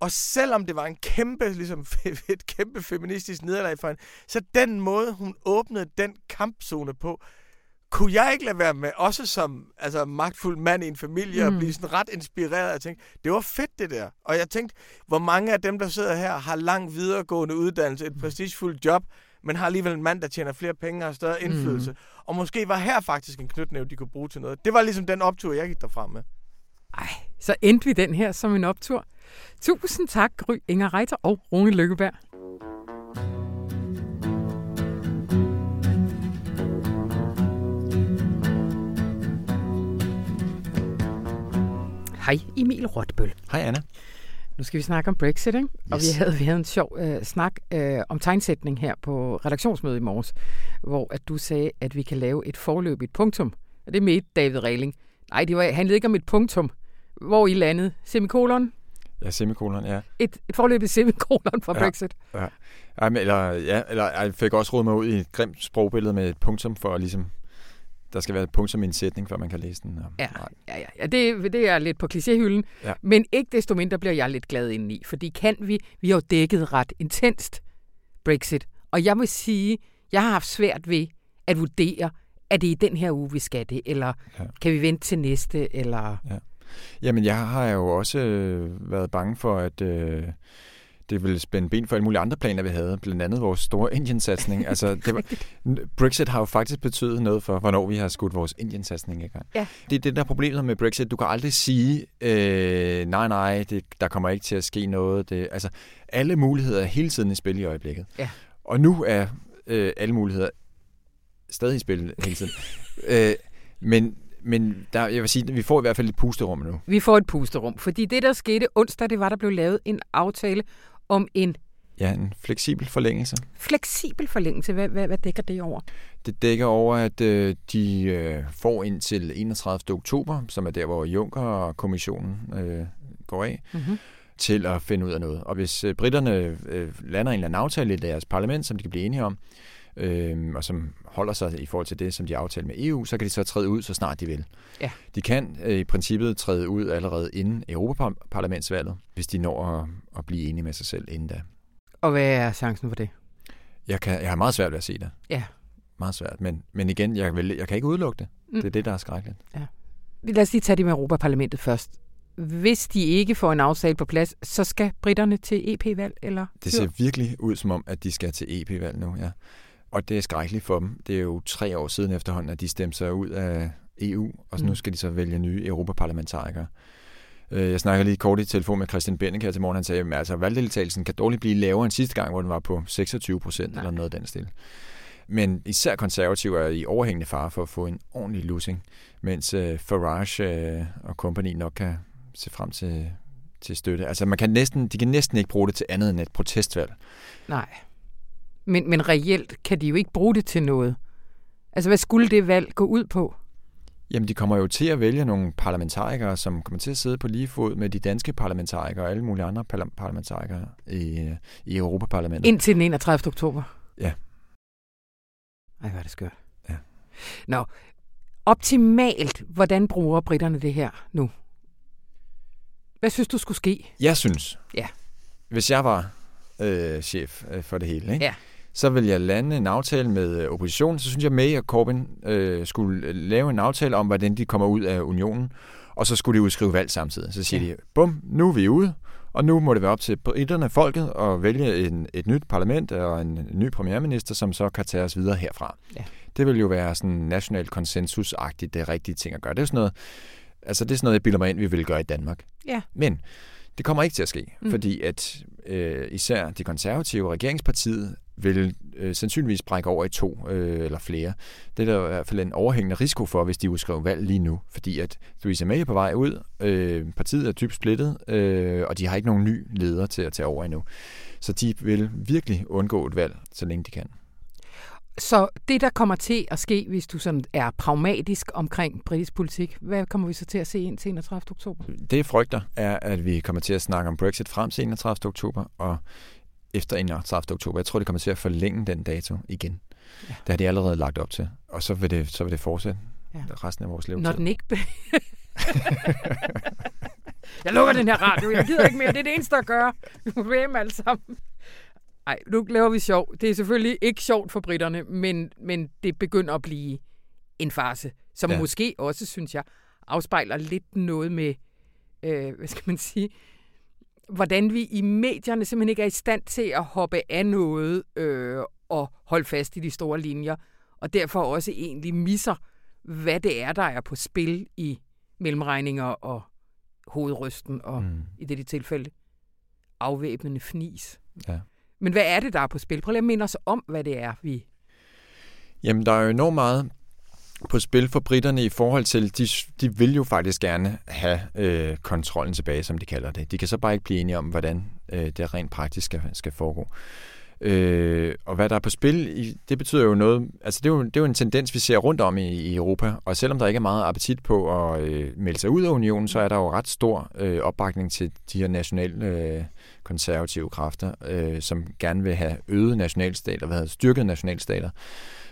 Og selvom det var en kæmpe, ligesom, et kæmpe feministisk nederlag for hende, så den måde, hun åbnede den kampzone på, kunne jeg ikke lade være med, også som altså, magtfuld mand i en familie, mm. at blive sådan ret inspireret. Jeg tænkte, det var fedt det der. Og jeg tænkte, hvor mange af dem, der sidder her, har lang videregående uddannelse, et prestigefuldt job, men har alligevel en mand, der tjener flere penge og har større mm. indflydelse. Mm. Og måske var her faktisk en knytnæve, de kunne bruge til noget. Det var ligesom den optur, jeg gik derfra med. Ej, så endte vi den her som en optur. Tusind tak, Gry Inger Reiter og Rune Lykkeberg. Hej Emil Rotbøl. Hej Anna. Nu skal vi snakke om Brexit, ikke? Yes. og vi havde, vi havde en sjov øh, snak øh, om tegnsætning her på redaktionsmødet i morges, hvor at du sagde, at vi kan lave et forløbigt punktum. Og det med David Regling. Nej, det var, handlede ikke om et punktum. Hvor i landet? Semikolon? Ja, semikolon, ja. Et, et forløbet semikolon for ja, Brexit. Ja. Ja, men, eller, ja, eller jeg fik også råd mig ud i et grimt sprogbillede med et punktum for ligesom der skal være et punktum i en sætning, før man kan læse den. Ja, ja, ja, ja det, det er lidt på klichéhylden. Ja. Men ikke desto mindre bliver jeg lidt glad indeni, fordi kan vi, vi har jo dækket ret intenst Brexit. Og jeg vil sige, jeg har haft svært ved at vurdere, er det i den her uge, vi skal det, eller ja. kan vi vente til næste, eller... Ja. Jamen, jeg har jo også øh, været bange for, at øh, det ville spænde ben for alle mulige andre planer, vi havde. Blandt andet vores store Indien-satsning. altså, det var, Brexit har jo faktisk betydet noget for, hvornår vi har skudt vores Indien-satsning i gang. Ja. Det er det, der er problemet med Brexit. Du kan aldrig sige, øh, nej, nej, det, der kommer ikke til at ske noget. Det, altså, alle muligheder er hele tiden i spil i øjeblikket. Ja. Og nu er øh, alle muligheder stadig i spil hele tiden. øh, men men der, jeg vil sige, at vi får i hvert fald et pusterum nu. Vi får et pusterum, fordi det, der skete onsdag, det var, der blev lavet en aftale om en... Ja, en fleksibel forlængelse. Fleksibel forlængelse, hvad, hvad, hvad dækker det over? Det dækker over, at øh, de øh, får ind til 31. oktober, som er der, hvor Juncker og kommissionen øh, går af, mm-hmm. til at finde ud af noget. Og hvis øh, britterne øh, lander en eller anden aftale i deres parlament, som de kan blive enige om, øh, og som holder sig i forhold til det, som de aftalt med EU, så kan de så træde ud, så snart de vil. Ja. De kan øh, i princippet træde ud allerede inden Europaparlamentsvalget, hvis de når at, at blive enige med sig selv inden da. Og hvad er chancen for det? Jeg, kan, jeg har meget svært ved at se det. Ja. Meget svært, men, men igen, jeg, vil, jeg kan ikke udelukke det. Mm. Det er det, der er skrækkeligt. Ja. Lad os lige tage det med Europaparlamentet først. Hvis de ikke får en aftale på plads, så skal britterne til EP-valg, eller? Det ser virkelig ud som om, at de skal til EP-valg nu, ja. Og det er skrækkeligt for dem. Det er jo tre år siden efterhånden, at de stemte sig ud af EU, og så mm. nu skal de så vælge nye europaparlamentarikere. Øh, jeg snakkede lige kort i telefon med Christian Bennek her til morgen. Han sagde, at altså, valgdeltagelsen kan dårligt blive lavere end sidste gang, hvor den var på 26 procent eller noget af den stil. Men især konservative er i overhængende fare for at få en ordentlig losing, mens uh, Farage uh, og kompagni nok kan se frem til, til støtte. Altså man kan næsten, de kan næsten ikke bruge det til andet end et protestvalg. Nej. Men, men reelt kan de jo ikke bruge det til noget. Altså hvad skulle det valg gå ud på? Jamen, de kommer jo til at vælge nogle parlamentarikere, som kommer til at sidde på lige fod med de danske parlamentarikere og alle mulige andre parlamentarikere i, i Europaparlamentet. Indtil den 31. oktober? Ja. Ej, hvad er det skørt. Ja. Nå, optimalt, hvordan bruger britterne det her nu? Hvad synes du skulle ske? Jeg synes, ja. hvis jeg var øh, chef øh, for det hele, ikke? Ja. Så vil jeg lande en aftale med øh, oppositionen. Så synes jeg, May og Corbyn øh, skulle lave en aftale om, hvordan de kommer ud af unionen. Og så skulle de udskrive valg samtidig. Så siger ja. de, bum, nu er vi ude. Og nu må det være op til britterne, folket, at vælge en, et nyt parlament og en ny premierminister, som så kan tage os videre herfra. Ja. Det vil jo være sådan national konsensusagtigt det rigtige ting at gøre. Det er sådan noget, altså det er sådan noget, jeg bilder mig ind, vi vil gøre i Danmark. Ja. Men det kommer ikke til at ske, mm. fordi at øh, især de konservative regeringspartiet vil øh, sandsynligvis brække over i to øh, eller flere. Det er der i hvert fald en overhængende risiko for, hvis de udskriver valg lige nu, fordi at Theresa May er på vej ud, øh, partiet er dybt splittet, øh, og de har ikke nogen ny leder til at tage over endnu. Så de vil virkelig undgå et valg, så længe de kan. Så det, der kommer til at ske, hvis du sådan er pragmatisk omkring britisk politik, hvad kommer vi så til at se ind til 31. oktober? Det jeg frygter er, at vi kommer til at snakke om Brexit frem til 31. oktober, og efter 31. oktober. Jeg tror, det kommer til at forlænge den dato igen. Ja. Det har de allerede lagt op til. Og så vil det, så vil det fortsætte ja. resten af vores liv. Når den ikke... jeg lukker den her radio. Jeg gider ikke mere. Det er det eneste, der gør. Vi må hjem alle sammen. Ej, nu laver vi sjov. Det er selvfølgelig ikke sjovt for britterne, men, men det begynder at blive en farse, som ja. måske også, synes jeg, afspejler lidt noget med, øh, hvad skal man sige, hvordan vi i medierne simpelthen ikke er i stand til at hoppe af noget øh, og holde fast i de store linjer, og derfor også egentlig misser, hvad det er, der er på spil i mellemregninger og hovedrysten, og mm. i det tilfælde afvæbnende fnis. Ja. Men hvad er det, der er på spil? Prøv lige at minde os om, hvad det er, vi... Jamen, der er jo enormt meget på spil for britterne i forhold til, de, de vil jo faktisk gerne have øh, kontrollen tilbage, som de kalder det. De kan så bare ikke blive enige om, hvordan øh, det rent praktisk skal, skal foregå. Øh, og hvad der er på spil, det betyder jo noget, altså det er jo, det er jo en tendens, vi ser rundt om i, i Europa, og selvom der ikke er meget appetit på at øh, melde sig ud af unionen, så er der jo ret stor øh, opbakning til de her nationale øh, konservative kræfter, øh, som gerne vil have øget nationalstater, hvad hedder styrket nationalstater.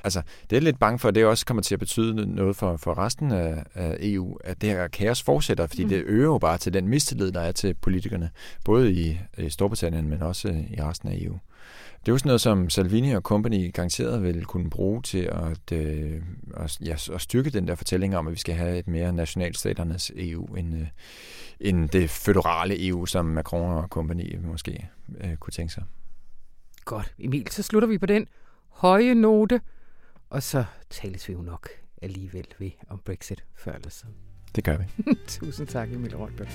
Altså, det er lidt bange for, at det også kommer til at betyde noget for, for resten af, af EU, at det her kaos fortsætter, fordi mm. det øger jo bare til den mistillid, der er til politikerne, både i, i Storbritannien, men også i resten af EU. Det er jo sådan noget, som Salvini og company garanteret vil kunne bruge til at, øh, at, ja, at styrke den der fortælling om, at vi skal have et mere nationalstaternes EU, end, øh, end det føderale EU, som Macron og company måske øh, kunne tænke sig. Godt. Emil, så slutter vi på den høje note. Og så tales vi jo nok alligevel ved om Brexit før eller siden. Det gør vi. Tusind tak, Emil Rønberg.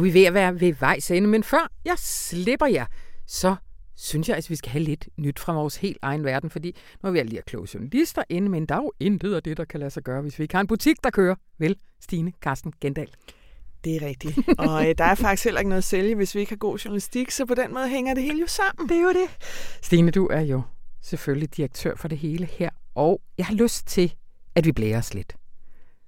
Nu er vi ved at være ved vejs ende, men før jeg slipper jer, så synes jeg, at vi skal have lidt nyt fra vores helt egen verden, fordi nu er vi lige at kloge journalister inde, men der er jo intet af det, der kan lade sig gøre, hvis vi ikke har en butik, der kører. Vel, Stine Carsten Gendal. Det er rigtigt. Og øh, der er faktisk heller ikke noget at sælge, hvis vi ikke har god journalistik, så på den måde hænger det hele jo sammen. Det er jo det. Stine, du er jo selvfølgelig direktør for det hele her, og jeg har lyst til, at vi blærer os lidt.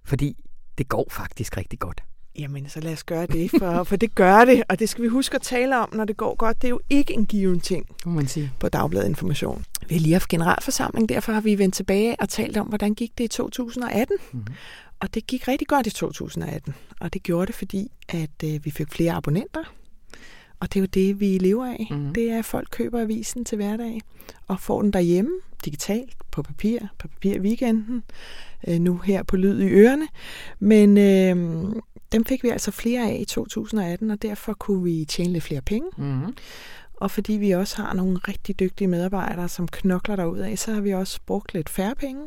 Fordi det går faktisk rigtig godt. Jamen, så lad os gøre det, for, for det gør det, og det skal vi huske at tale om, når det går godt. Det er jo ikke en given ting må man sige. på Dagbladet Information. Vi har lige haft generalforsamling, derfor har vi vendt tilbage og talt om, hvordan gik det i 2018. Mm-hmm. Og det gik rigtig godt i 2018. Og det gjorde det, fordi at øh, vi fik flere abonnenter. Og det er jo det, vi lever af. Mm. Det er, at folk køber avisen til hverdag og får den derhjemme, digitalt, på papir, på papir i weekenden, øh, nu her på lyd i ørerne. Men øh, dem fik vi altså flere af i 2018, og derfor kunne vi tjene lidt flere penge. Mm. Og fordi vi også har nogle rigtig dygtige medarbejdere, som knokler derud af, så har vi også brugt lidt færre penge,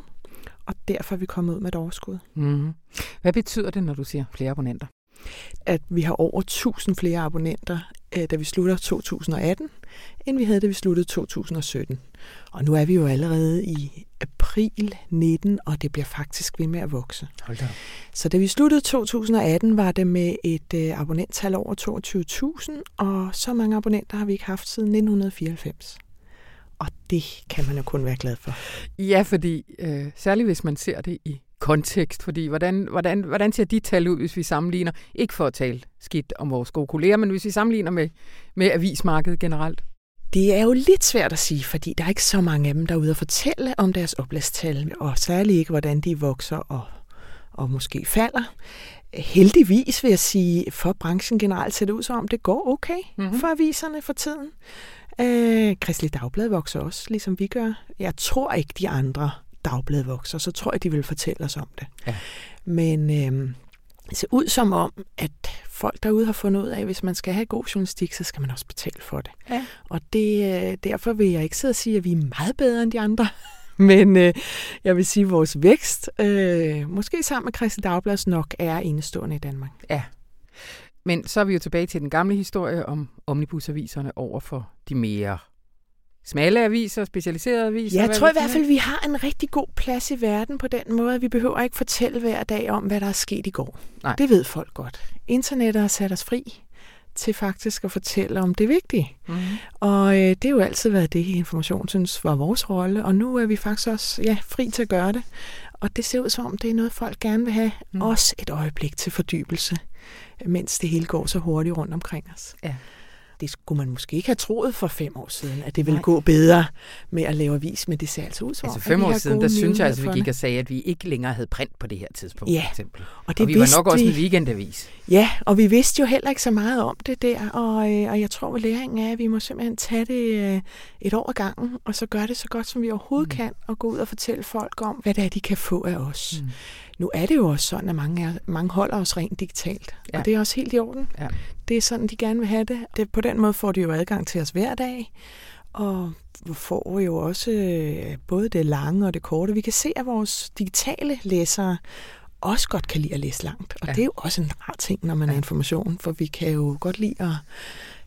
og derfor er vi kommet ud med et overskud. Mm. Hvad betyder det, når du siger flere abonnenter? At vi har over 1000 flere abonnenter, da vi slutter 2018, end vi havde, da vi sluttede 2017. Og nu er vi jo allerede i april 19, og det bliver faktisk ved med at vokse. Hold da. Så da vi sluttede 2018, var det med et øh, abonnenttal over 22.000, og så mange abonnenter har vi ikke haft siden 1994. Og det kan man jo kun være glad for. Ja, fordi øh, særligt hvis man ser det i kontekst, fordi hvordan, hvordan, hvordan ser de tal ud, hvis vi sammenligner, ikke for at tale skidt om vores gode kolleger, men hvis vi sammenligner med, med avismarkedet generelt? Det er jo lidt svært at sige, fordi der er ikke så mange af dem, der er ude at fortælle om deres oplagstal, og særligt ikke, hvordan de vokser og, og måske falder. Heldigvis vil jeg sige, for branchen generelt ser det ud som om, det går okay mm-hmm. for aviserne for tiden. Øh, Kristelig Dagblad vokser også, ligesom vi gør. Jeg tror ikke, de andre dagblad vokser, så tror jeg, de vil fortælle os om det. Ja. Men øh, det ser ud som om, at folk derude har fundet ud af, at hvis man skal have god journalistik, så skal man også betale for det. Ja. Og det, øh, derfor vil jeg ikke sidde og sige, at vi er meget bedre end de andre. Men øh, jeg vil sige, at vores vækst, øh, måske sammen med Christi Dagblads nok, er enestående i Danmark. Ja. Men så er vi jo tilbage til den gamle historie om omnibusaviserne over for de mere smalle aviser, specialiserede aviser? Jeg tror i hvert fald, at vi har en rigtig god plads i verden på den måde. Vi behøver ikke fortælle hver dag om, hvad der er sket i går. Nej. Det ved folk godt. Internettet har sat os fri til faktisk at fortælle om det vigtige. Mm. Og øh, det har jo altid været det, information synes var vores rolle, og nu er vi faktisk også ja, fri til at gøre det. Og det ser ud som om, det er noget, folk gerne vil have. Mm. Også et øjeblik til fordybelse, mens det hele går så hurtigt rundt omkring os. Ja det skulle man måske ikke have troet for fem år siden, at det ville Nej. gå bedre med at lave avis, men det ser altså ud som altså fem år siden, der synes jeg, at altså, vi gik og sagde, at vi ikke længere havde print på det her tidspunkt, ja. for eksempel. Og, det og vi var nok også en weekendavis. Ja, og vi vidste jo heller ikke så meget om det der, og, øh, og jeg tror, at læringen er, at vi må simpelthen tage det øh, et år ad gangen, og så gøre det så godt, som vi overhovedet mm. kan, og gå ud og fortælle folk om, hvad det er, de kan få af os. Mm. Nu er det jo også sådan, at mange, er, mange holder os rent digitalt, ja. og det er også helt i orden. Ja. Det er sådan, de gerne vil have det. det. På den måde får de jo adgang til os hver dag, og får jo også øh, både det lange og det korte. Vi kan se, at vores digitale læsere også godt kan lide at læse langt. Og ja. det er jo også en rar ting, når man ja. er information, for vi kan jo godt lide at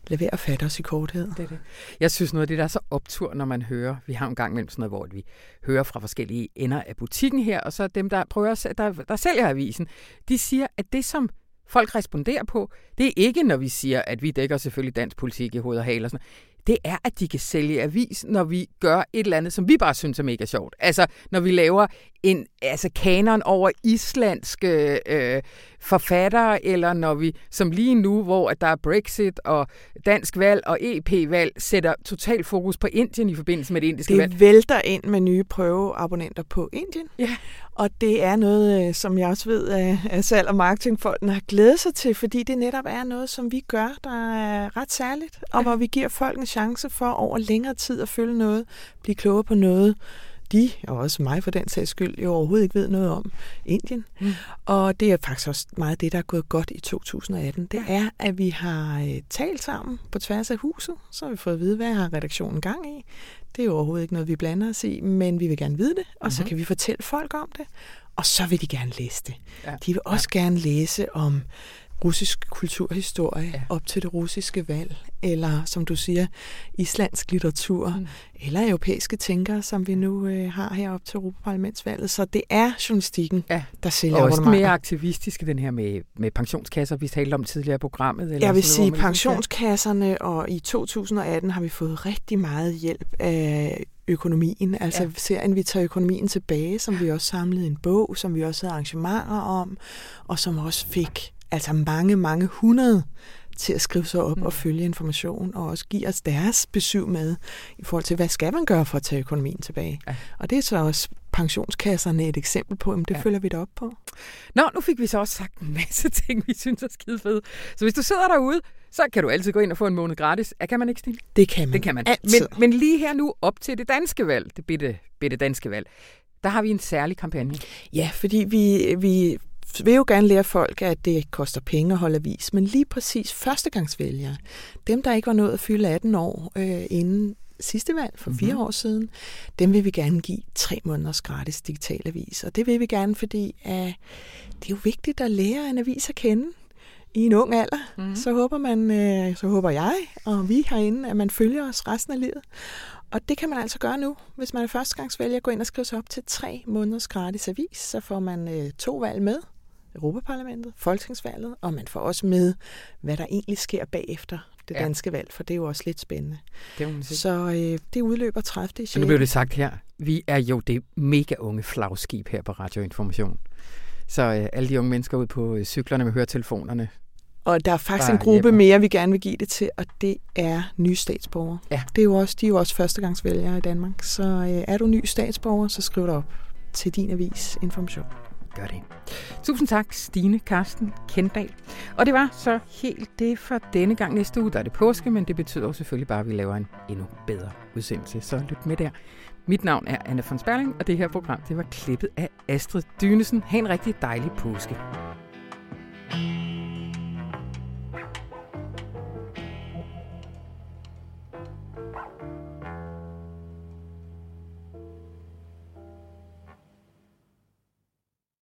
lad være at fatte os i korthed. Det er det. Jeg synes noget af det, der er så optur, når man hører, vi har en gang mellem sådan noget, hvor vi hører fra forskellige ender af butikken her, og så dem, der prøver, der, der sælger avisen, de siger, at det som folk responderer på, det er ikke, når vi siger, at vi dækker selvfølgelig dansk politik i hoved og hale og sådan det er, at de kan sælge avis, når vi gør et eller andet, som vi bare synes er mega sjovt. Altså, når vi laver en altså kanon over islandske øh, forfattere, eller når vi, som lige nu, hvor at der er Brexit og dansk valg og EP-valg, sætter total fokus på Indien i forbindelse med det indiske det valg. Det vælter ind med nye prøveabonnenter på Indien. Ja. Og det er noget, øh, som jeg også ved, at salg- og marketingfolkene har glædet sig til, fordi det netop er noget, som vi gør, der er ret særligt, og ja. hvor vi giver folk en chance for over længere tid at følge noget, blive klogere på noget, de, og også mig for den sags skyld, jo overhovedet ikke ved noget om Indien. Mm. Og det er faktisk også meget det, der er gået godt i 2018. Det er, at vi har øh, talt sammen på tværs af huset, så har vi fået at vide, hvad har redaktionen gang i. Det er jo overhovedet ikke noget, vi blander os i, men vi vil gerne vide det, og så kan vi fortælle folk om det, og så vil de gerne læse det. Ja. De vil også ja. gerne læse om russisk kulturhistorie ja. op til det russiske valg, eller som du siger, islandsk litteratur, mm. eller europæiske tænkere, som vi nu øh, har her op til Europaparlamentsvalget. Så det er journalistikken, ja. der sælger Og også mere aktivistiske, den her med, med pensionskasser, vi talte om tidligere i programmet. Eller Jeg vil sige, pensionskasserne, og i 2018 har vi fået rigtig meget hjælp af økonomien. Altså ja. ser en, vi tager økonomien tilbage, som vi også samlede en bog, som vi også havde arrangementer om, og som også fik altså mange, mange hundrede til at skrive sig op mm. og følge information, og også give os deres besøg med i forhold til, hvad skal man gøre for at tage økonomien tilbage. Ja. Og det er så også pensionskasserne et eksempel på, om det ja. følger vi det op på. Nå, nu fik vi så også sagt en masse ting, vi synes er skide fede. Så hvis du sidder derude, så kan du altid gå ind og få en måned gratis. Ja, kan man ikke, Stine? Det kan man. Det kan man. Altid. Men, men lige her nu op til det danske valg, det bitte, bitte danske valg, der har vi en særlig kampagne. Ja, fordi vi, vi vil jo gerne lære folk, at det koster penge at holde avis, men lige præcis førstegangsvælgere, dem der ikke var nået at fylde 18 år øh, inden sidste valg for fire mm-hmm. år siden, dem vil vi gerne give tre måneders gratis digital avis. Og det vil vi gerne, fordi uh, det er jo vigtigt at lære en avis at kende i en ung alder. Mm-hmm. Så håber man, uh, så håber jeg og vi herinde, at man følger os resten af livet. Og det kan man altså gøre nu. Hvis man er førstegangsvælger, gå ind og skrive sig op til tre måneders gratis avis, så får man uh, to valg med. Europaparlamentet, Folketingsvalget, og man får også med, hvad der egentlig sker bagefter det ja. danske valg, for det er jo også lidt spændende. Det så øh, det udløber 30. Så nu bliver det sagt her. Vi er jo det mega unge flagskib her på Radioinformation. Så øh, alle de unge mennesker ude på øh, cyklerne med høretelefonerne. Og der er faktisk en gruppe hjemme. mere, vi gerne vil give det til, og det er nye statsborgere. Ja. Det er jo også, de er jo også førstegangsvælgere i Danmark. Så øh, er du ny statsborger, så skriv dig op til din avis Information gør det. Tusind tak, Stine Karsten Kendal. Og det var så helt det for denne gang. Næste uge der er det påske, men det betyder jo selvfølgelig bare, at vi laver en endnu bedre udsendelse. Så lyt med der. Mit navn er Anna von Sperling, og det her program det var klippet af Astrid Dynesen. Ha' en rigtig dejlig påske.